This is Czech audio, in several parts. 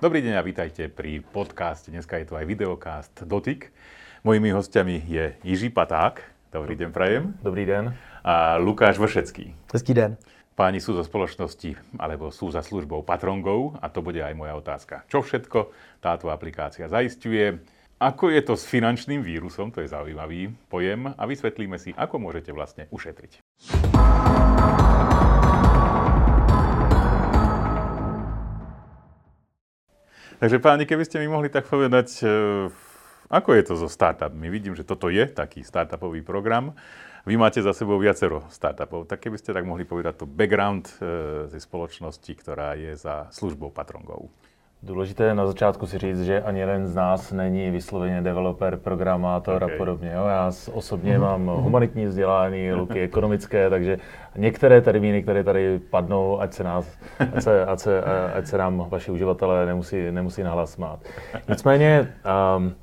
Dobrý deň a vítajte pri podcaste. Dneska je to aj videokast Dotyk. Mojimi hostiami je Jiří Paták. Dobrý den, prajem. Dobrý den. A Lukáš Vršecký. Hezký den. Páni sú zo spoločnosti, alebo sú za službou Patrongov a to bude aj moja otázka. Čo všetko táto aplikácia zaistuje? Ako je to s finančným vírusom, to je zaujímavý pojem a vysvetlíme si, ako môžete vlastne ušetriť. Takže páni, keby ste mi mohli tak povedať, eh, ako je to so startupmi? Vidím, že toto je taký startupový program. Vy máte za sebou viacero startupov, tak keby ste tak mohli povedať to background eh, ze spoločnosti, ktorá je za službou Patrongov. Důležité je na začátku si říct, že ani jeden z nás není vysloveně developer, programátor okay. a podobně. Jo. Já osobně mm-hmm. mám humanitní vzdělání, Luky ekonomické, takže některé termíny, které tady padnou, ať se, nás, ať se, ať se, ať se nám vaši uživatelé nemusí, nemusí nahlas smát. Nicméně, um,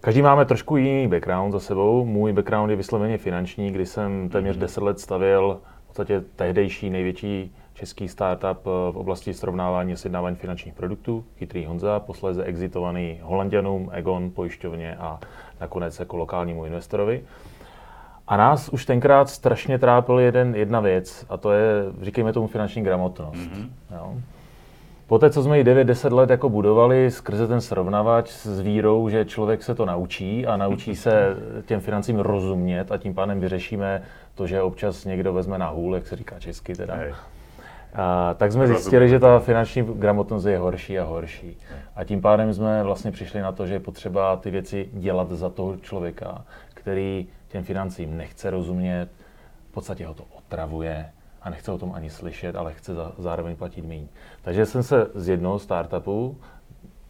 každý máme trošku jiný background za sebou. Můj background je vysloveně finanční, kdy jsem téměř 10 let stavěl v podstatě tehdejší největší český startup eh, v oblasti srovnávání a sjednávání finančních produktů, Chytrý Honza, posléze exitovaný Holandianům, Egon, pojišťovně a nakonec jako lokálnímu investorovi. A nás už tenkrát strašně trápil jeden, jedna věc, a to je, říkejme tomu, finanční gramotnost. Mm-hmm. Jo. Poté, co jsme ji 9-10 let jako budovali skrze ten srovnavač s vírou, že člověk se to naučí a naučí se těm financím rozumět a tím pádem vyřešíme to, že občas někdo vezme na hůl, jak se říká česky teda, Hej a, tak jsme zjistili, že ta finanční gramotnost je horší a horší. A tím pádem jsme vlastně přišli na to, že je potřeba ty věci dělat za toho člověka, který těm financím nechce rozumět, v podstatě ho to otravuje a nechce o tom ani slyšet, ale chce za, zároveň platit méně. Takže jsem se z jednoho startupu,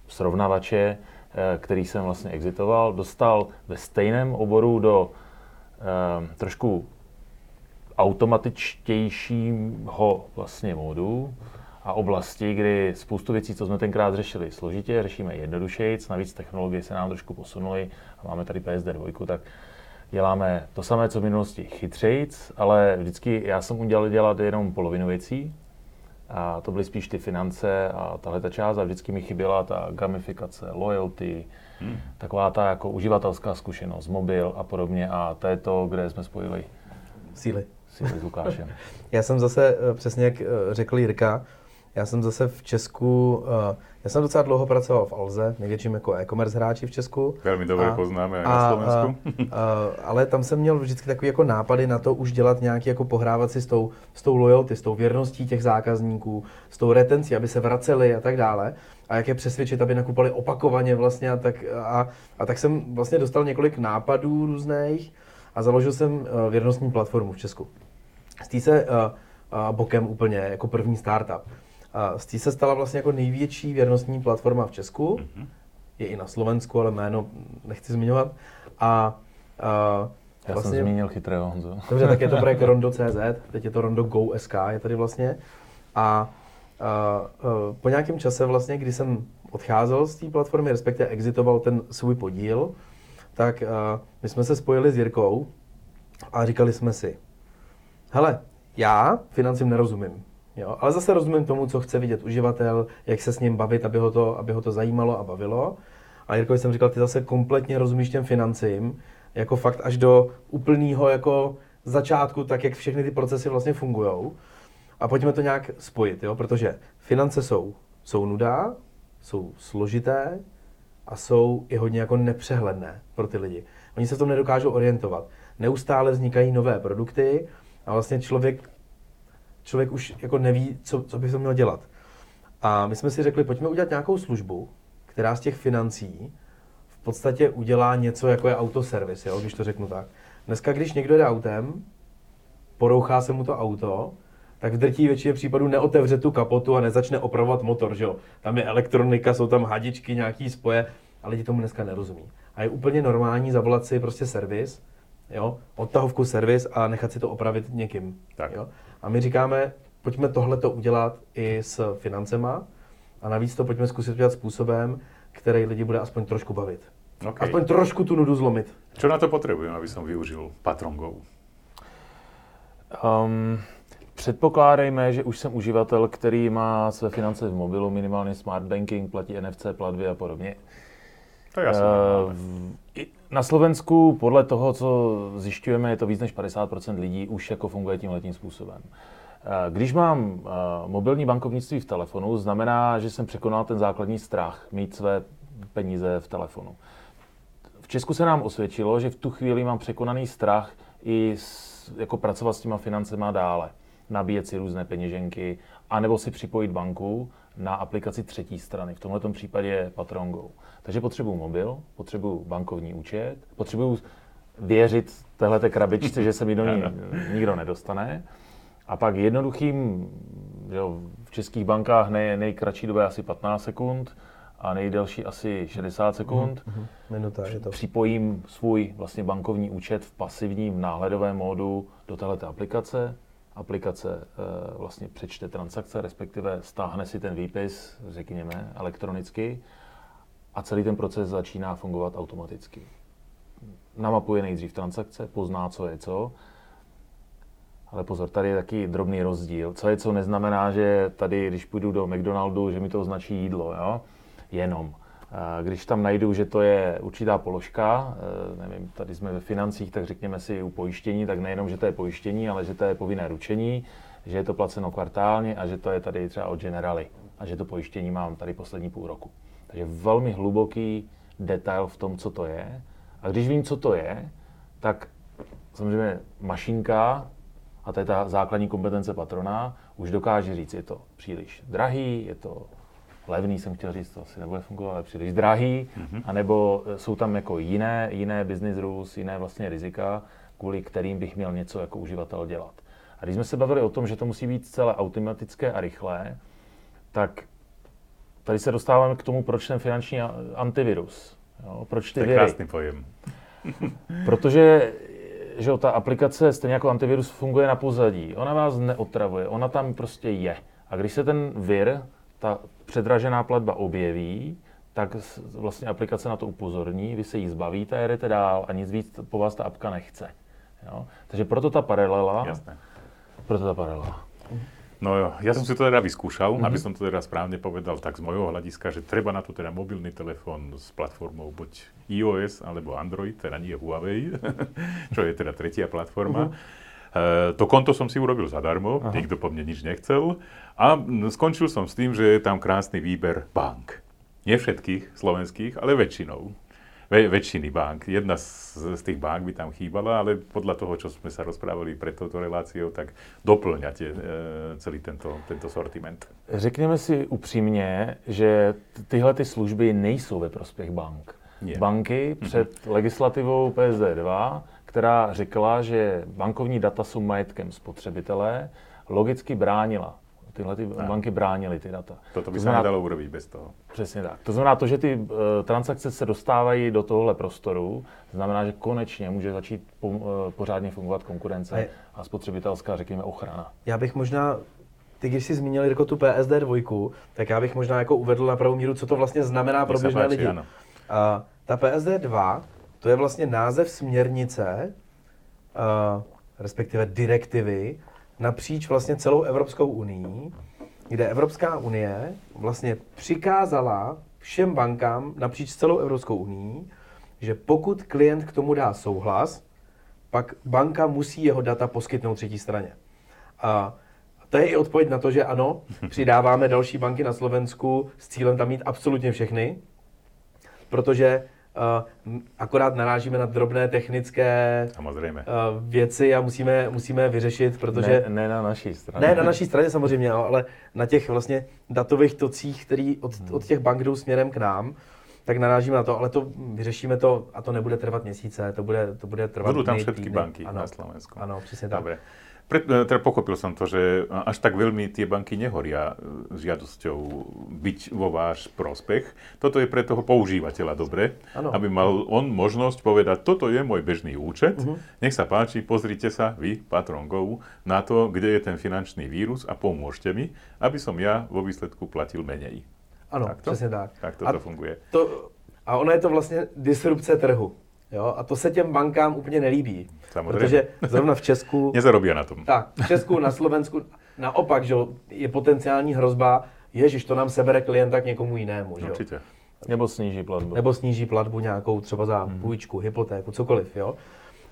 srovnavače, eh, který jsem vlastně exitoval, dostal ve stejném oboru do eh, trošku automatičtějšího vlastně módu a oblasti, kdy spoustu věcí, co jsme tenkrát řešili složitě, řešíme jednodušeji, navíc technologie se nám trošku posunuly a máme tady PSD 2, tak děláme to samé, co v minulosti chytřejc, ale vždycky já jsem udělal dělat jenom polovinu věcí, a to byly spíš ty finance a tahle ta část a vždycky mi chyběla ta gamifikace, loyalty, hmm. taková ta jako uživatelská zkušenost, mobil a podobně a to je to, kde jsme spojili síly si s Lukášem? já jsem zase, eh, přesně jak eh, řekl Jirka, já jsem zase v Česku, uh, já jsem docela dlouho pracoval v Alze, největším jako e-commerce hráči v Česku. Velmi dobře a, poznáme a, na Slovensku. A, a, ale tam jsem měl vždycky takový jako nápady na to už dělat nějaký jako pohrávat si s tou, s tou loyalty, s tou věrností těch zákazníků, s tou retencí, aby se vraceli a tak dále. A jak je přesvědčit, aby nakupovali opakovaně vlastně a tak, a, a tak jsem vlastně dostal několik nápadů různých a založil jsem věrnostní platformu v Česku. Z té se uh, uh, bokem úplně jako první startup. Uh, z té se stala vlastně jako největší věrnostní platforma v Česku. Mm-hmm. Je i na Slovensku, ale jméno nechci zmiňovat. A uh, já vlastně, jsem zmínil chytrého Honzo. Dobře, tak je to projekt Rondo.cz, teď je to Rondo Go.sk, je tady vlastně. A uh, uh, po nějakém čase vlastně, kdy jsem odcházel z té platformy, respektive exitoval ten svůj podíl, tak uh, my jsme se spojili s Jirkou a říkali jsme si, hele, já financím nerozumím, jo, ale zase rozumím tomu, co chce vidět uživatel, jak se s ním bavit, aby ho to, aby ho to zajímalo a bavilo. A Jirkovi jsem říkal, ty zase kompletně rozumíš těm financím, jako fakt až do úplného jako začátku, tak jak všechny ty procesy vlastně fungují. A pojďme to nějak spojit, jo? protože finance jsou, jsou nuda, jsou složité a jsou i hodně jako nepřehledné pro ty lidi. Oni se v tom nedokážou orientovat. Neustále vznikají nové produkty, a vlastně člověk, člověk už jako neví, co, co by to měl dělat. A my jsme si řekli, pojďme udělat nějakou službu, která z těch financí v podstatě udělá něco, jako je autoservis, jo, když to řeknu tak. Dneska, když někdo jde autem, porouchá se mu to auto, tak v drtí většině případů neotevře tu kapotu a nezačne opravovat motor, že jo. Tam je elektronika, jsou tam hadičky, nějaký spoje, ale lidi tomu dneska nerozumí. A je úplně normální zavolat si prostě servis, jo, odtahovku, servis a nechat si to opravit někým. Tak. Jo. A my říkáme, pojďme tohle to udělat i s financema a navíc to pojďme zkusit udělat způsobem, který lidi bude aspoň trošku bavit. Okay. Aspoň trošku tu nudu zlomit. Co na to potřebujeme, aby jsem využil Patron Go? Um, Předpokládejme, že už jsem uživatel, který má své finance v mobilu, minimálně smart banking, platí NFC platby a podobně. To je jasné. Uh, na Slovensku podle toho, co zjišťujeme, je to víc než 50% lidí už jako funguje tímhletím způsobem. Eh, když mám eh, mobilní bankovnictví v telefonu, znamená, že jsem překonal ten základní strach mít své peníze v telefonu. V Česku se nám osvědčilo, že v tu chvíli mám překonaný strach i s, jako pracovat s těma financema dále. Nabíjet si různé peněženky, anebo si připojit banku na aplikaci třetí strany. V tomto případě Patrongo. Takže potřebuju mobil, potřebuju bankovní účet, potřebuju věřit téhle krabičce, že se mi do ní nikdo nedostane. A pak jednoduchým, jo, v českých bankách nej, nejkratší doba je asi 15 sekund a nejdelší asi 60 sekund. Mm-hmm. Minuta je to. Připojím svůj vlastně bankovní účet v pasivním náhledovém módu do této aplikace. Aplikace e, vlastně přečte transakce, respektive stáhne si ten výpis, řekněme, elektronicky a celý ten proces začíná fungovat automaticky. Namapuje nejdřív transakce, pozná, co je co, ale pozor, tady je taky drobný rozdíl. Co je co neznamená, že tady, když půjdu do McDonaldu, že mi to označí jídlo, jo? Jenom. Když tam najdu, že to je určitá položka, e, nevím, tady jsme ve financích, tak řekněme si u pojištění, tak nejenom, že to je pojištění, ale že to je povinné ručení, že je to placeno kvartálně a že to je tady třeba od Generali a že to pojištění mám tady poslední půl roku. Takže velmi hluboký detail v tom, co to je. A když vím, co to je, tak samozřejmě mašinka, a to je ta základní kompetence patrona, už dokáže říct, je to příliš drahý, je to levný, jsem chtěl říct, to asi nebude fungovat, ale příliš drahý, mm-hmm. anebo jsou tam jako jiné, jiné business rules, jiné vlastně rizika, kvůli kterým bych měl něco jako uživatel dělat. A když jsme se bavili o tom, že to musí být celé automatické a rychlé, tak tady se dostáváme k tomu, proč ten finanční antivirus. Jo? Proč ty to je krásný pojem. Protože že ta aplikace, stejně jako antivirus, funguje na pozadí. Ona vás neotravuje, ona tam prostě je. A když se ten vir, ta předražená platba objeví, tak vlastně aplikace na to upozorní, vy se jí zbavíte a jedete dál a nic víc po vás ta apka nechce. Jo? Takže proto ta paralela. Jasné. Proto ta paralela. No jo, ja som si to teda vyskúšal, mm-hmm. aby som to teda správne povedal, tak z mojho hľadiska, že treba na to teda mobilný telefón s platformou buď iOS alebo Android, teda nie Huawei, čo je teda tretia platforma. Uh-huh. to konto som si urobil zadarmo, Aha. nikto po mne nič nechcel a skončil som s tým, že je tam krásny výber bank. Nie všetkých slovenských, ale väčšinou ve, väčšiny bank. Jedna z, z tých bank by tam chýbala, ale podľa toho, čo sme sa rozprávali pred touto reláciou, tak doplňate e, celý tento, tento sortiment. Řekněme si upřímně, že tyhle ty služby nejsou ve prospěch bank. Nie. Banky mm-hmm. před legislativou PSD2, která řekla, že bankovní data jsou majetkem spotřebitele, logicky bránila tyhle ty banky bránily ty data. Toto by to znamená, se nedalo urobit bez toho. Přesně tak. To znamená to, že ty uh, transakce se dostávají do tohohle prostoru, znamená, že konečně může začít po, uh, pořádně fungovat konkurence a, a spotřebitelská, řekněme, ochrana. Já bych možná ty, když jsi zmínil jako tu PSD dvojku, tak já bych možná jako uvedl na pravou míru, co to vlastně znamená pro běžné lidi. Ano. A ta PSD 2, to je vlastně název směrnice, uh, respektive direktivy, napříč vlastně celou Evropskou unii, kde Evropská unie vlastně přikázala všem bankám napříč celou Evropskou unii, že pokud klient k tomu dá souhlas, pak banka musí jeho data poskytnout třetí straně. A to je i odpověď na to, že ano, přidáváme další banky na Slovensku s cílem tam mít absolutně všechny, protože akorát narážíme na drobné technické samozřejmě. Uh, věci a musíme, musíme vyřešit, protože... Ne, ne na naší straně. Ne na naší straně samozřejmě, ale na těch vlastně datových tocích, který od, hmm. od těch bank jdou směrem k nám, tak narážíme na to, ale to vyřešíme to a to nebude trvat měsíce, to bude, to bude trvat Budou tam všetky banky ano, na Slovensku. Ano, přesně tak. Dobre. Pre, e, teda pochopil som to, že až tak veľmi tie banky nehoria e, žiadosťou byť vo váš prospech. Toto je pre toho používateľa dobre, ano. aby mal on možnosť povedať, toto je môj bežný účet, uh-huh. nech sa páči, pozrite sa vy, patron Go, na to, kde je ten finančný vírus a pomôžte mi, aby som ja vo výsledku platil menej. Ano, tak přesně tak. Tak toto a funguje. To, a ono je to vlastně disrupce trhu. Jo? A to se těm bankám úplně nelíbí. Samozřejmě. Protože zrovna v Česku... Nezarobí na tom. Tak, v Česku, na Slovensku, naopak, že je potenciální hrozba, ježiš, to nám sebere klienta k někomu jinému. Že? Určitě. Nebo sníží platbu. Nebo sníží platbu nějakou třeba za hmm. půjčku, hypotéku, cokoliv. Jo?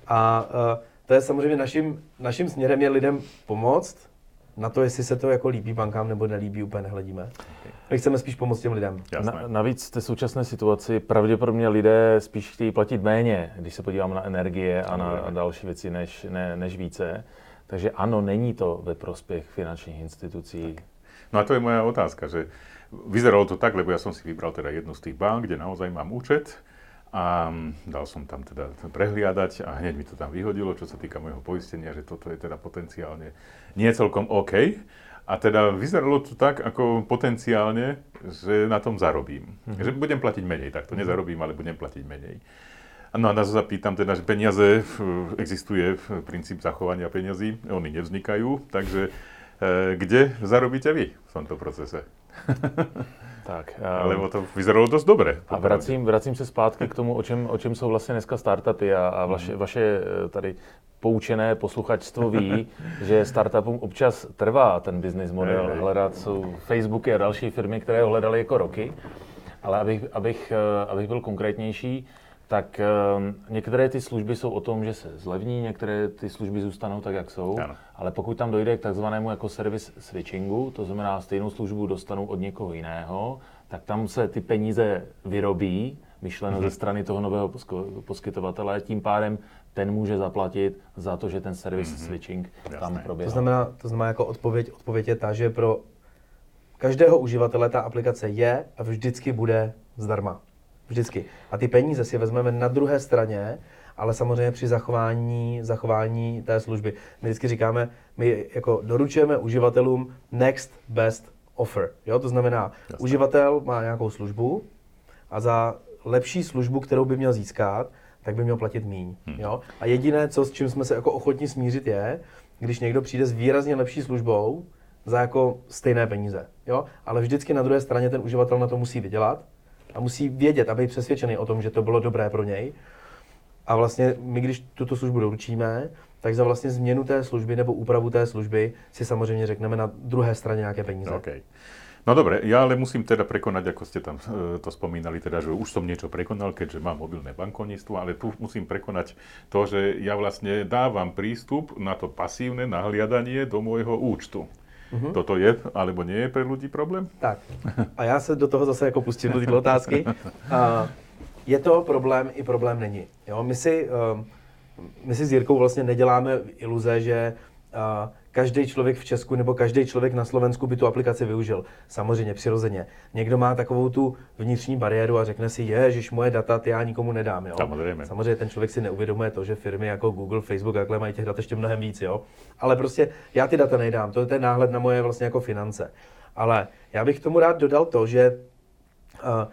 A uh, to je samozřejmě naším, naším směrem je lidem pomoct, na to, jestli se to jako líbí bankám nebo nelíbí, úplně nehledíme. My chceme spíš pomoct těm lidem. Na, navíc v té současné situaci pravděpodobně lidé spíš chtějí platit méně, když se podívám na energie a na a další věci, než, ne, než více. Takže ano, není to ve prospěch finančních institucí. Tak. No a to je moja otázka, že vyzeralo to tak, lebo ja som si vybral teda jednu z tých bank, kde naozaj mám účet a dal som tam teda prehliadať a hneď mi to tam vyhodilo, čo sa týka môjho poistenia, že toto je teda potenciálne nie celkom OK. A teda vyzeralo to tak, ako potenciálne, že na tom zarobím. Mm-hmm. Že budem platiť menej, tak to mhm. nezarobím, ale budem platiť menej. No a na to zapýtam teda, že peniaze, existuje princíp zachovania peniazí, oni nevznikajú, takže e, kde zarobíte vy v tomto procese? Tak, um, Lebo to vyzeralo dost dobře. A vracím, vracím se zpátky k tomu, o čem, o čem jsou vlastně dneska startupy a, a vaše, hmm. vaše eh, tady poučené posluchačstvo ví, že startupům občas trvá ten business model hledat. Jsou Facebooky a další firmy, které ho hledali jako roky. Ale abych, abych, eh, abych byl konkrétnější, tak um, některé ty služby jsou o tom, že se zlevní, některé ty služby zůstanou tak, jak jsou, ano. ale pokud tam dojde k takzvanému jako service switchingu, to znamená stejnou službu dostanou od někoho jiného, tak tam se ty peníze vyrobí, myšleno mm-hmm. ze strany toho nového poskytovatele, tím pádem ten může zaplatit za to, že ten service mm-hmm. switching Jasné. tam proběhá. To znamená, to znamená jako odpověď, odpověď je ta, že pro každého uživatele ta aplikace je a vždycky bude zdarma. Vždycky. A ty peníze si vezmeme na druhé straně, ale samozřejmě při zachování, zachování té služby. My vždycky říkáme, my jako doručujeme uživatelům next best offer. Jo? To znamená, Jasne. uživatel má nějakou službu a za lepší službu, kterou by měl získat, tak by měl platit míň. Hmm. Jo? A jediné, co, s čím jsme se jako ochotni smířit, je, když někdo přijde s výrazně lepší službou za jako stejné peníze. Jo? Ale vždycky na druhé straně ten uživatel na to musí vydělat a musí vědět a být přesvědčený o tom, že to bylo dobré pro něj. A vlastně my, když tuto službu doručíme, tak za vlastně změnu té služby nebo úpravu té služby si samozřejmě řekneme na druhé straně nějaké peníze. Okay. No dobre, ja ale musím teda prekonať, ako ste tam e, to spomínali, teda, že už som niečo prekonal, keďže mám mobilné bankovníctvo, ale tu musím prekonať to, že ja vlastne dávam prístup na to pasívne nahliadanie do môjho účtu. Mm-hmm. Toto je alebo nie je pre ľudí problém? Tak. A já se do toho zase jako pustím do této otázky. Uh, je to problém, i problém není. Jo? My, si, uh, my si s Jirkou vlastně neděláme iluze, že uh, každý člověk v Česku nebo každý člověk na Slovensku by tu aplikaci využil. Samozřejmě, přirozeně. Někdo má takovou tu vnitřní bariéru a řekne si, že moje data ty já nikomu nedám. Jo? Samozřejmě. Samozřejmě ten člověk si neuvědomuje to, že firmy jako Google, Facebook, takhle mají těch dat ještě mnohem víc. Jo? Ale prostě já ty data nedám. To je ten náhled na moje vlastně jako finance. Ale já bych k tomu rád dodal to, že uh,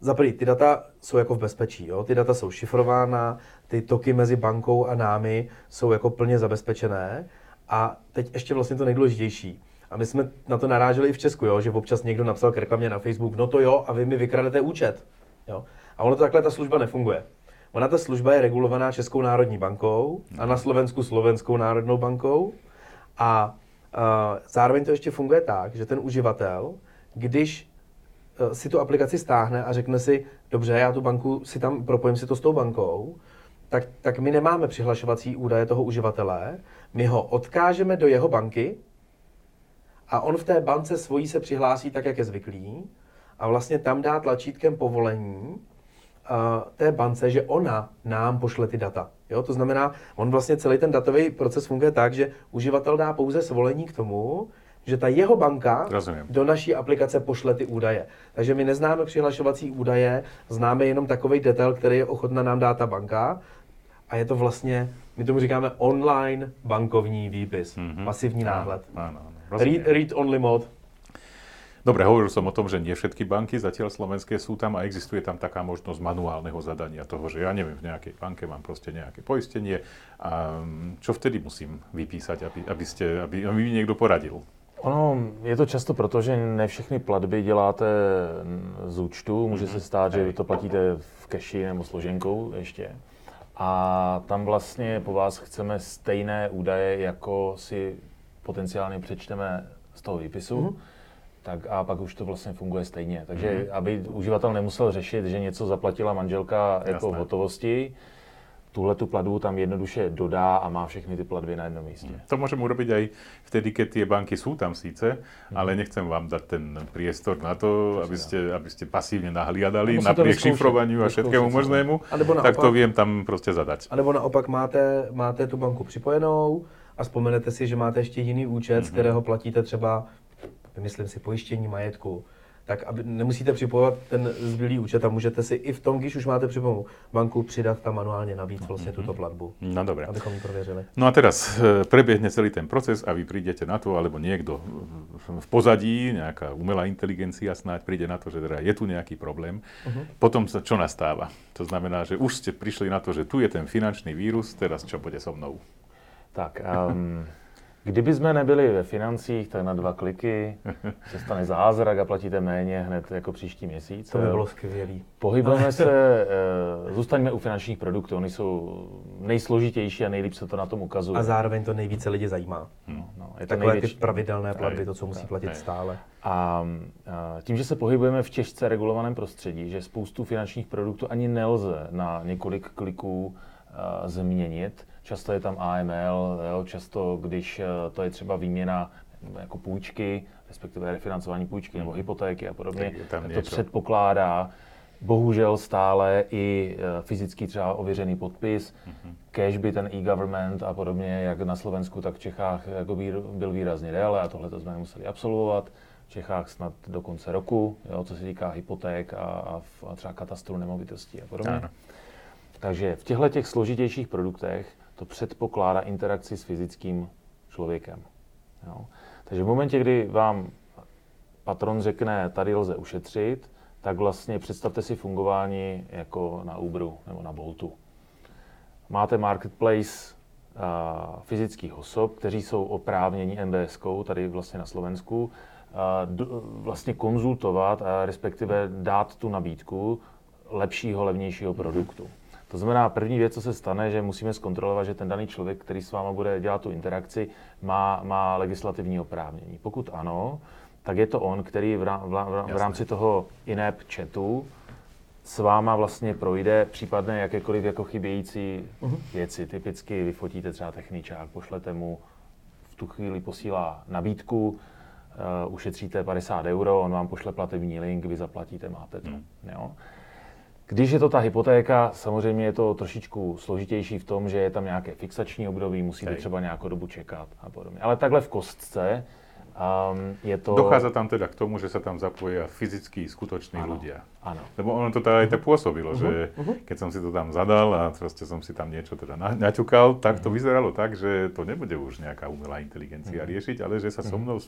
za prvý, ty data jsou jako v bezpečí, jo? ty data jsou šifrována, ty toky mezi bankou a námi jsou jako plně zabezpečené a teď ještě vlastně to nejdůležitější. A my jsme na to naráželi i v Česku, jo, že občas někdo napsal k reklamě na Facebook, no to jo, a vy mi vykradete účet. Jo. A ono to takhle ta služba nefunguje. Ona ta služba je regulovaná Českou národní bankou a na Slovensku Slovenskou národnou bankou. A uh, zároveň to ještě funguje tak, že ten uživatel, když uh, si tu aplikaci stáhne a řekne si, dobře, já tu banku si tam propojím si to s tou bankou, tak, tak my nemáme přihlašovací údaje toho uživatele, my ho odkážeme do jeho banky a on v té bance svojí se přihlásí tak, jak je zvyklý a vlastně tam dá tlačítkem povolení uh, té bance, že ona nám pošle ty data. Jo? To znamená, on vlastně celý ten datový proces funguje tak, že uživatel dá pouze svolení k tomu, že ta jeho banka Rozumím. do naší aplikace pošle ty údaje. Takže my neznáme přihlašovací údaje, známe jenom takový detail, který je ochotná nám dát ta banka a je to vlastně, my tomu říkáme online bankovní výpis, mm-hmm. pasivní náhled. Áno, áno. Read, read only mode. Dobre, hovoril som o tom, že nie všetky banky zatiaľ slovenské sú tam a existuje tam taká možnosť manuálneho zadania toho, že ja neviem, v nejakej banke mám proste nejaké poistenie a mm, čo vtedy musím vypísať, aby, aby, ste, aby, aby mi niekto poradil? Ono, je to často proto, že ne všechny platby děláte z účtu. Může mm-hmm. se stát, že vy to platíte v keši nebo složenkou ještě. A tam vlastně po vás chceme stejné údaje, jako si potenciálně přečteme z toho výpisu. Mm-hmm tak a pak už to vlastně funguje stejně. Takže mm-hmm. aby uživatel nemusel řešit, že něco zaplatila manželka jako v hotovosti, tuhle tu platbu tam jednoduše dodá a má všechny ty platby na jednom místě. To můžeme urobiť aj vtedy, keď tie banky sú tam síce, mm. ale nechcem vám dať ten priestor na to, aby ste, aby ste pasívne nahliadali napriek šifrovaniu a všetkému možnému, tak to viem tam prostě zadať. A nebo naopak máte, máte tu banku připojenou a vzpomenete si, že máte ještě jiný účet, mm-hmm. z mhm. kterého platíte třeba vymyslím si pojištění majetku, tak aby nemusíte připojovat ten zbylý účet a můžete si i v tom, když už máte připomenu banku, přidat tam manuálně navíc vlastně tuto platbu. No dobré. Abychom ji prověřili. No a teraz eh, preběhne celý ten proces a vy přijdete na to, alebo někdo v pozadí, nějaká umelá inteligencia snáď přijde na to, že teda je tu nějaký problém. Uh-huh. Potom sa čo nastáva? To znamená, že už jste přišli na to, že tu je ten finančný vírus, teraz čo bude so mnou? Tak, um, Kdyby jsme nebyli ve financích, tak na dva kliky se stane zázrak a platíte méně hned jako příští měsíc. To by bylo skvělé. Pohybujeme se, eh, zůstaňme u finančních produktů, oni jsou nejsložitější a nejlíp se to na tom ukazuje. A zároveň to nejvíce lidi zajímá. Hmm. No, je to Takové největší... ty pravidelné platby, to, co musí platit stále. A, a tím, že se pohybujeme v těžce regulovaném prostředí, že spoustu finančních produktů ani nelze na několik kliků a, změnit, Často je tam AML, jo, často, když eh, to je třeba výměna jako půjčky, respektive refinancování půjčky nebo hypotéky a podobně, tak, to předpokládá bohužel stále i eh, fyzický třeba ověřený podpis, mm-hmm. cash by ten e-government a podobně, jak na Slovensku, tak v Čechách jako byl výrazně déle a tohle to jsme museli absolvovat. V Čechách snad do konce roku, jo, co se týká hypoték a, a, a třeba katastru nemovitostí a podobně. Ano. Takže v těchto těch složitějších produktech to předpokládá interakci s fyzickým člověkem. Jo. Takže v momentě, kdy vám patron řekne, tady lze ušetřit, tak vlastně představte si fungování jako na Uberu nebo na Boltu. Máte marketplace uh, fyzických osob, kteří jsou oprávněni MBS, tady vlastně na Slovensku, uh, d- vlastně konzultovat a respektive dát tu nabídku lepšího, levnějšího produktu. To znamená, první věc, co se stane, že musíme zkontrolovat, že ten daný člověk, který s váma bude dělat tu interakci, má, má legislativní oprávnění. Pokud ano, tak je to on, který v, rám, v, v rámci toho in-app chatu s váma vlastně projde případné jakékoliv jako chybějící uh-huh. věci. Typicky vyfotíte třeba techničák, pošlete mu, v tu chvíli posílá nabídku, uh, ušetříte 50 euro, on vám pošle platební link, vy zaplatíte, máte to. Uh-huh. Jo? Když je to ta hypotéka, samozřejmě je to trošičku složitější v tom, že je tam nějaké fixační období, musíte třeba nějakou dobu čekat a podobně. Ale takhle v kostce Um, je to... Dochádza tam teda k tomu, že sa tam zapoja fyzickí, skutoční ano, ľudia. Áno. Lebo ono to teda aj tak pôsobilo, uh-huh, že uh-huh. keď som si to tam zadal a proste som si tam niečo teda naťukal, tak to mhm. vyzeralo tak, že to nebude už nejaká umelá inteligencia uh-huh. riešiť, ale že sa so mnou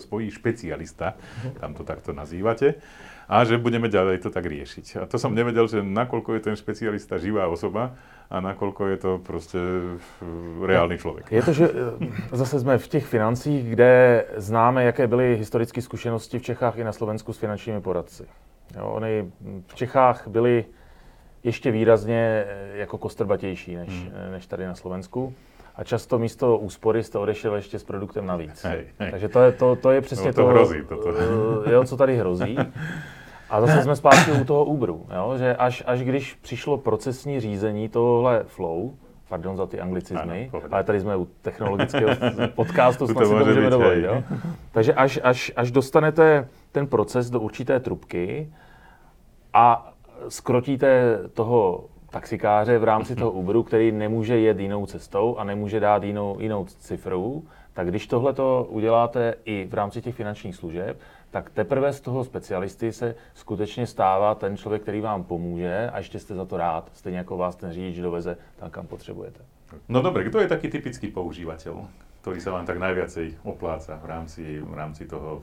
spojí špecialista, tam to takto nazývate, a že budeme ďalej to tak riešiť. A to som nevedel, že nakoľko je ten špecialista živá osoba, a nakolko je to prostě reálný člověk. Je to, že eh, zase jsme v těch financích, kde známe, jaké byly historické zkušenosti v Čechách i na Slovensku s finančními poradci. Jo, oni v Čechách byli ještě výrazně eh, jako kostrbatější než, hmm. Eh, než tady na Slovensku. A často místo úspory jste odešel ještě s produktem navíc. Hej, hej. Takže to je, to, to je přesně no, to, to, hrozí, toto. Jo, co tady hrozí. A zase jsme zpátky u toho Uberu, jo? že až, až když přišlo procesní řízení tohle flow, pardon za ty anglicizmy, ano, ale tady jsme u technologického podcastu, snad si to můžeme dovolit. Jo? Takže až, až, až dostanete ten proces do určité trubky a skrotíte toho taxikáře v rámci toho Uberu, který nemůže jet jinou cestou a nemůže dát jinou, jinou cifru, tak když tohle to uděláte i v rámci těch finančních služeb, tak teprve z toho specialisty se skutečně stává ten člověk, který vám pomůže a ještě jste za to rád, stejně jako vás ten řidič doveze tam, kam potřebujete. No dobré, kdo je taký typický používatel, který se vám tak najviacej opláca v rámci, v rámci toho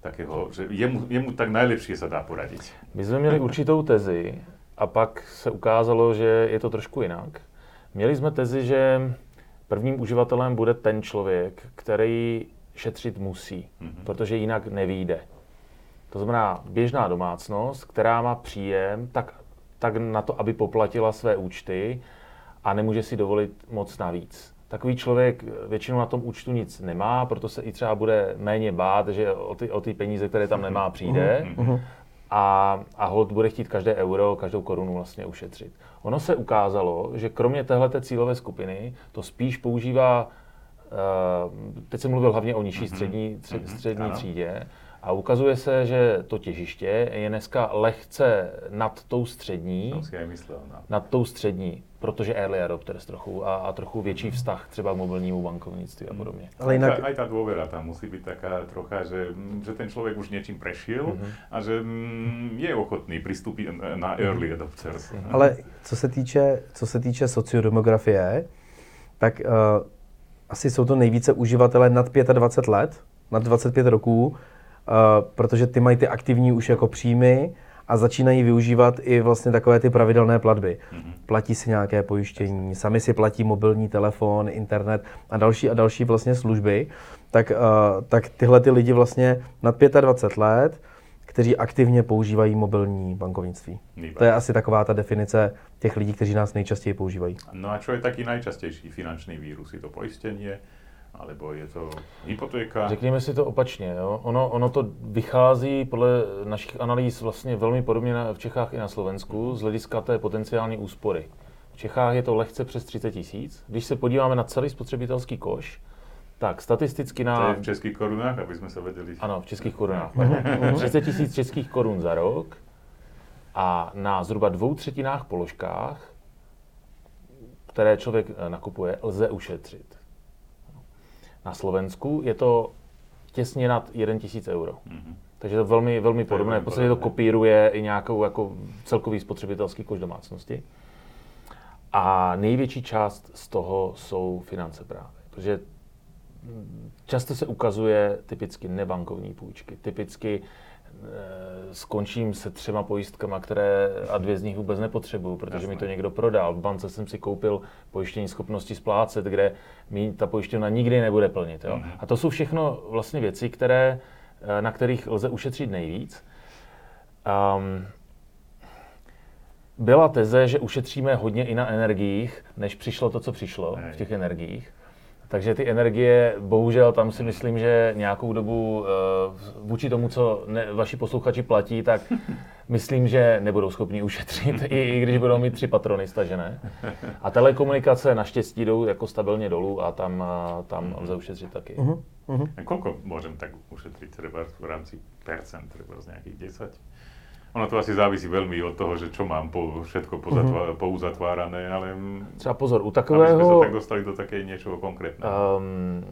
takého, že jemu, jemu tak najlepšie se dá poradit? My jsme měli určitou tezi a pak se ukázalo, že je to trošku jinak. Měli jsme tezi, že prvním uživatelem bude ten člověk, který šetřit musí, mm-hmm. protože jinak nevíde. To znamená, běžná domácnost, která má příjem, tak, tak na to, aby poplatila své účty a nemůže si dovolit moc navíc. Takový člověk většinou na tom účtu nic nemá, proto se i třeba bude méně bát, že o ty, o ty peníze, které tam nemá, přijde. Uh-huh. A, a hold bude chtít každé euro, každou korunu vlastně ušetřit. Ono se ukázalo, že kromě téhleté cílové skupiny to spíš používá, teď jsem mluvil hlavně o nižší mhm. střední, střed, střední třídě, a ukazuje se, že to těžiště je dneska lehce nad tou střední, myslel, no. nad tou střední, protože early adopters trochu a, a trochu větší vztah třeba k mobilnímu bankovnictví a podobně. Ale jinak... Aj ta důvěra tam musí být taká trocha, že, že ten člověk už něčím prešil mm-hmm. a že mm, je ochotný přistupit na early mhm. adopters. Mm-hmm. Ale co se týče, co se týče sociodemografie, tak uh, asi jsou to nejvíce uživatelé nad 25 let, nad 25 roků, Eh, protože ty mají ty aktivní už jako příjmy a začínají využívat i vlastně takové ty pravidelné platby. Mm-hmm. Platí si nějaké pojištění, sami si platí mobilní telefon, internet a další a další vlastně služby. Tak, uh, tak tyhle ty lidi vlastně nad 25 let, kteří aktivně používají mobilní bankovnictví. Výborně. To je asi taková ta definice těch lidí, kteří nás nejčastěji používají. No a co je taky nejčastější finanční vírus? Je to pojištění, alebo je to hypotéka? Řekněme si to opačně. Jo? Ono, ono to vychází podle našich analýz vlastně velmi podobně na, v Čechách i na Slovensku z hlediska té potenciální úspory. V Čechách je to lehce přes 30 tisíc. Když se podíváme na celý spotřebitelský koš, tak statisticky na... To je v českých korunách, aby jsme se věděli. Ano, v českých korunách. 30 tisíc českých korun za rok a na zhruba dvou třetinách položkách, které člověk eh, nakupuje, lze ušetřit. Na Slovensku je to těsně nad 1 tisíc euro. Mm-hmm. Takže to je velmi, velmi podobné. V podstatě to kopíruje i nějakou jako celkový spotřebitelský koš domácnosti. A největší část z toho jsou finance právě. Protože často se ukazuje typicky nebankovní půjčky. Typicky Eh, skončím se třema pojistkama, které a dvě z nich vůbec nepotřebuju, protože Jasně. mi to někdo prodal. V bance jsem si koupil pojištění schopnosti splácet, kde mi ta pojišťovna nikdy nebude plnit. Jo? Mm. A to jsou všechno vlastně věci, které, eh, na kterých lze ušetřit nejvíc. Um, byla teze, že ušetříme hodně i na energiích, než přišlo to, co přišlo v těch energiích. Takže ty energie, bohužel tam si myslím, že nějakou dobu eh, vůči tomu, co ne, vaši posluchači platí, tak myslím, že nebudou schopni ušetřit, i, i když budou mít tři patrony stažené. A telekomunikace naštěstí jdou jako stabilně dolů a tam, eh, tam lze ušetřit taky. Uh-huh. Uh-huh. A kolko můžeme tak ušetřit třeba v rámci percent, třeba z nějakých 10? Ono to asi závisí veľmi od toho, že čo mám po, všetko pozatva, uh-huh. pouzatvárané, ale... Třeba pozor, u takového... Aby sme sa tak dostali do také niečoho konkrétneho. Um,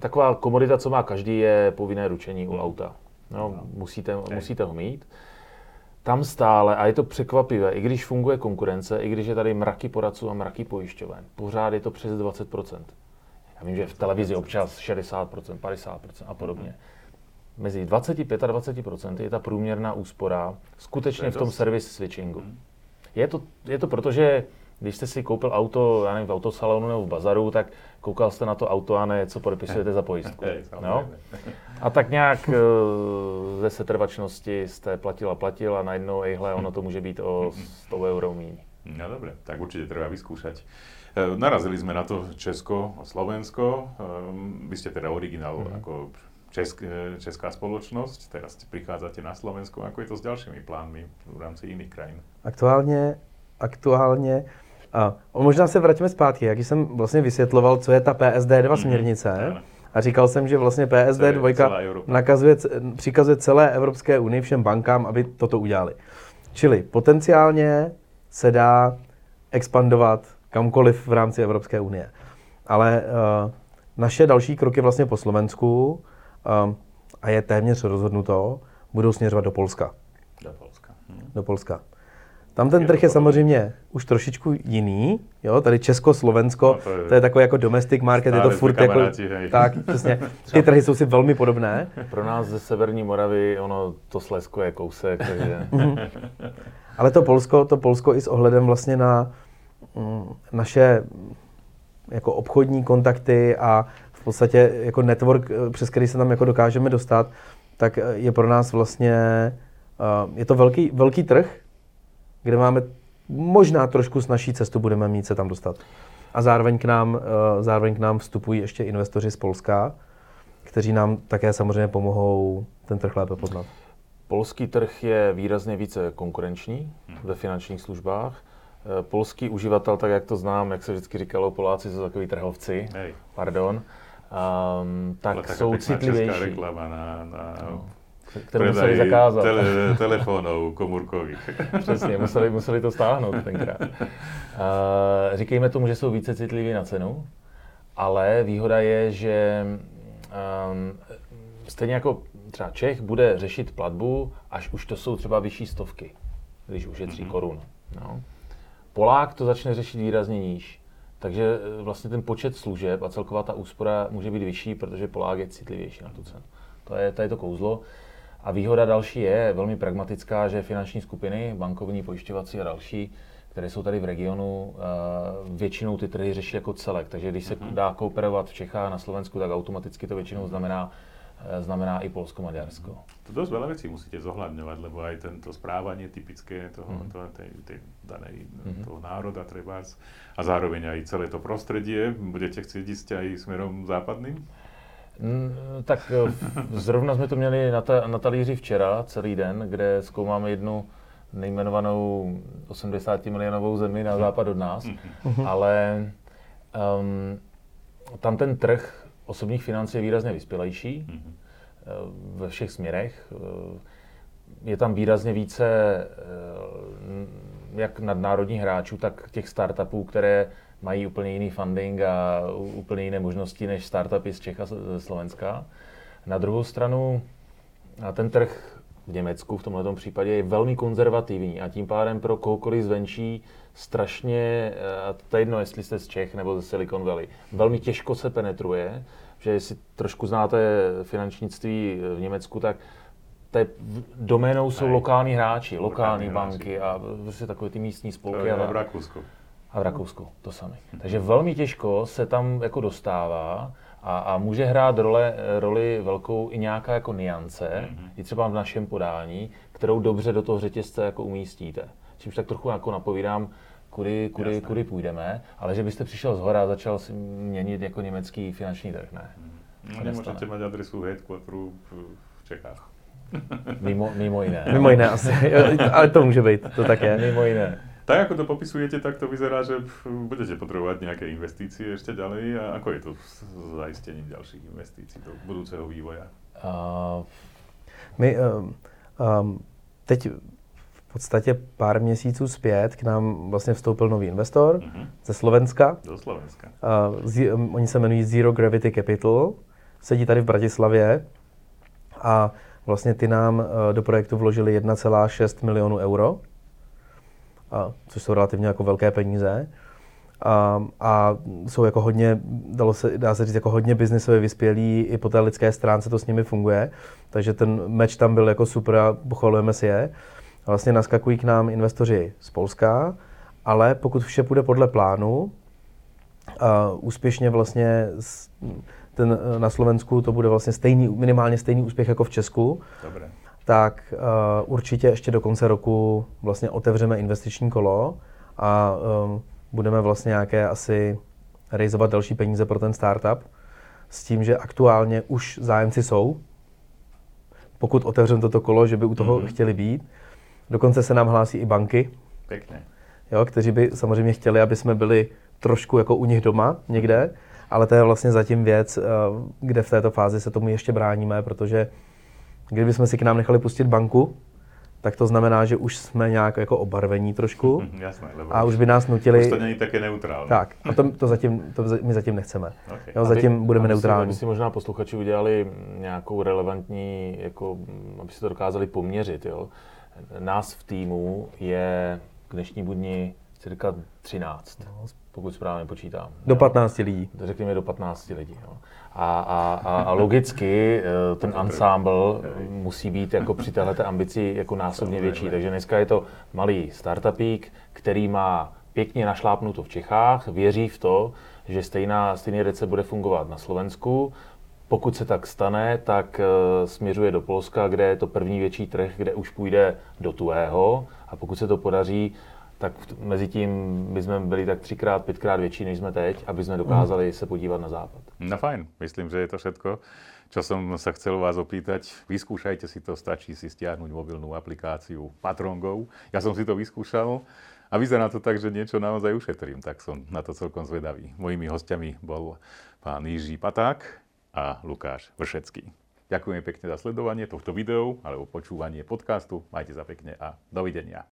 taková komodita, co má každý, je povinné ručení u auta. No, no. Musíte, musíte ho mít. Tam stále, a je to překvapivé, i když funguje konkurence, i když je tady mraky poradců a mraky pojišťoven, pořád je to přes 20%. Já vím, že v televizi občas 60%, 50% a podobně. Uh-huh mezi 25 a 20 je ta průměrná úspora skutečně v tom service switchingu. Hmm. Je to, je to proto, že když jste si koupil auto, já nevím, v autosalonu nebo v bazaru, tak koukal jste na to auto a ne, co podepisujete za pojistku. No? A tak nějak eh, ze setrvačnosti jste platil a platil a najednou, ejhle, ono to může být o 100 euro míň. No dobré, tak určitě treba vyskúšať. Eh, narazili jsme na to Česko a Slovensko. Ehm, vy jste teda originál mm-hmm. jako Česk, česká spoločnosť, teraz prichádzate na Slovensku, ako je to s ďalšími plánmi v rámci jiných krajín? Aktuálně, aktuálně, a možná se vrátíme zpátky, jak jsem vlastně vysvětloval, co je ta PSD2 mm-hmm. směrnice, a říkal jsem, že vlastně PSD2 nakazuje, přikazuje celé Evropské unii, všem bankám, aby toto udělali. Čili potenciálně se dá expandovat kamkoliv v rámci Evropské unie. Ale uh, naše další kroky vlastně po Slovensku a je téměř rozhodnuto, budou směřovat do Polska. Do Polska. Hm. Do Polska. Tam ten trh je samozřejmě už trošičku jiný, jo, tady Česko, Slovensko, no, to, je, to je takový jako domestic market, je to furt jako, hej. tak, přesně, ty trhy jsou si velmi podobné. Pro nás ze Severní Moravy, ono, to Slesko je kousek, takže... Mhm. Ale to Polsko, to Polsko i s ohledem vlastně na mm, naše jako obchodní kontakty a v podstatě jako network, eh, přes který se tam jako dokážeme dostat, tak eh, je pro nás vlastně, uh, je to velký, velký trh, kde máme možná trošku s naší cestu budeme mít se tam dostat. A zároveň k nám, eh, zároveň k nám vstupují ještě investoři z Polska, kteří nám také samozřejmě pomohou ten trh lépe poznat. Polský trh je výrazně více konkurenční ve finančních službách. Eh, polský uživatel, tak jak to znám, jak se vždycky říkalo, Poláci jsou takový trhovci, Hej. pardon, um, tak jsou citlivější. reklama na, na no kterou museli zakázat. Tele, telefonů komůrkových. Přesně, museli, museli to stáhnout tenkrát. Uh, říkejme tomu, že jsou více citliví na cenu, ale výhoda je, že um, stejně jako třeba Čech bude řešit platbu, až už to jsou třeba vyšší stovky, když už je 3 mm-hmm. korun. No. Polák to začne řešit výrazně níž. Takže eh, vlastně ten počet služeb a celková ta úspora může být vyšší, protože Polák je citlivější na tu cenu. To je, to je to kouzlo. A výhoda další je velmi pragmatická, že finanční skupiny, bankovní, pojišťovací a další, které jsou tady v regionu, eh, většinou ty trhy řeší jako celek. Takže když se mhm. dá kooperovat v Čechách a na Slovensku, tak automaticky to většinou znamená znamená i Polsko-Maďarsko. To dosť veľa vecí musíte zohľadňovať, lebo aj tento správanie typické toho, mm. toho, tej, tej danej, mm. toho národa trebárs a zároveň aj celé to prostredie, budete chcieť ísť aj smerom západným? Mm, tak eh, zrovna jsme to měli na, ta, na talíři včera, celý den, kde zkoumáme jednu nejmenovanou 80 milionovou zemi na západ od nás, mm-hmm. ale um, tam ten trh osobních financí je výrazně vyspělejší mm-hmm. ve všech směrech. Eh, je tam výrazně více jak nadnárodních hráčů, tak těch startupů, které mají úplně jiný funding a úplně jiné možnosti než startupy z Čech a ze Slovenska. Na druhou stranu a ten trh v Německu v tomto případě je velmi konzervativní a tím pádem pro kohokoliv zvenčí strašně, a to je jedno, jestli jste z Čech nebo ze Silicon Valley, velmi těžko se penetruje, že jestli trošku znáte finančnictví v Německu, tak té doménou jsou lokální hráči, lokální, lokální banky hráči. a prostě takové ty místní spolky. a v Rakousku a v Rakousku to samé. Takže velmi těžko se tam jako dostává a, a může hrát role, roli velkou i nějaká jako niance, mm-hmm. i třeba v našem podání, kterou dobře do toho řetězce jako umístíte. Čímž tak trochu jako napovídám, kudy, kudy, kudy půjdeme, ale že byste přišel z hora a začal si měnit jako německý finanční trh, ne. No, nemůžete mít adresu headquarteru v Čechách. Mimo, mimo jiné. Mimo jiné asi, ale to může být, to tak je. Mimo jiné. Tak ako to popisujete, tak to vyzerá, že budete potrebovať nejaké investície ešte ďalej a ako je to s zaistením ďalších investícií do budúceho vývoja? Uh, my um, um, teď v podstatě pár měsíců zpět k nám vlastně vstoupil nový investor uh-huh. ze Slovenska. Do Slovenska. Uh, z, um, oni se jmenují Zero Gravity Capital, sedí tady v Bratislavě a vlastně ty nám uh, do projektu vložili 1,6 milionu euro a, což jsou relativně jako velké peníze. A, a jsou jako hodně, dalo se, dá se říct, jako hodně biznisově vyspělí, i po té lidské stránce to s nimi funguje. Takže ten meč tam byl jako super a pochvalujeme si je. A vlastně naskakují k nám investoři z Polska, ale pokud vše půjde podle plánu, a úspěšně vlastně ten, na Slovensku to bude vlastně stejný, minimálně stejný úspěch jako v Česku. Dobré tak uh, určitě ještě do konce roku vlastně otevřeme investiční kolo a um, budeme vlastně nějaké asi realizovat další peníze pro ten startup s tím, že aktuálně už zájemci jsou, pokud otevřeme toto kolo, že by u toho mm-hmm. chtěli být. Dokonce se nám hlásí i banky, Pěkně. Jo, kteří by samozřejmě chtěli, aby jsme byli trošku jako u nich doma někde, ale to je vlastně zatím věc, eh, kde v této fázi se tomu ještě bráníme, protože Kdybychom si k nám nechali pustit banku, tak to znamená, že už jsme nějak jako obarvení trošku. Jasné, a už by nás nutili... Už to není také neutrální. Tak, a to, to, zatím, to my zatím nechceme. Okay. Jo, zatím aby, budeme aby neutrální. Aby si možná posluchači udělali nějakou relevantní, jako, aby si to dokázali poměřit. Jo. Nás v týmu je k dnešní budni cirka 13, no. pokud správně počítám. Do 15 lidí. Řekněme do 15 lidí. Jo. A, a, a, a logicky eh, ten ensemble musí být jako při této ambici jako násobně větší. Takže dneska je to malý startupík, který má pěkně našlápnuto v Čechách, věří v to, že stejná, stejný recept bude fungovat na Slovensku. Pokud se tak stane, tak uh, směřuje do Polska, kde je to první větší trh, kde už půjde do tuhého. A pokud se to podaří, tak mezi tím by jsme byli tak třikrát, pětkrát větší, než jsme teď, aby jsme dokázali mm. se podívat na západ. No fajn, myslím, že je to všetko. Čo som sa chcel vás opýtať, vyskúšajte si to, stačí si stiahnuť mobilnú aplikáciu Patrongov. Ja som si to vyskúšal a vyzerá to tak, že niečo naozaj ušetrím, tak som na to celkom zvedavý. Mojimi hostiami bol pán Jiří Paták a Lukáš Vršecký. Ďakujem pekne za sledovanie tohto videu alebo počúvanie podcastu. Majte sa pekne a dovidenia.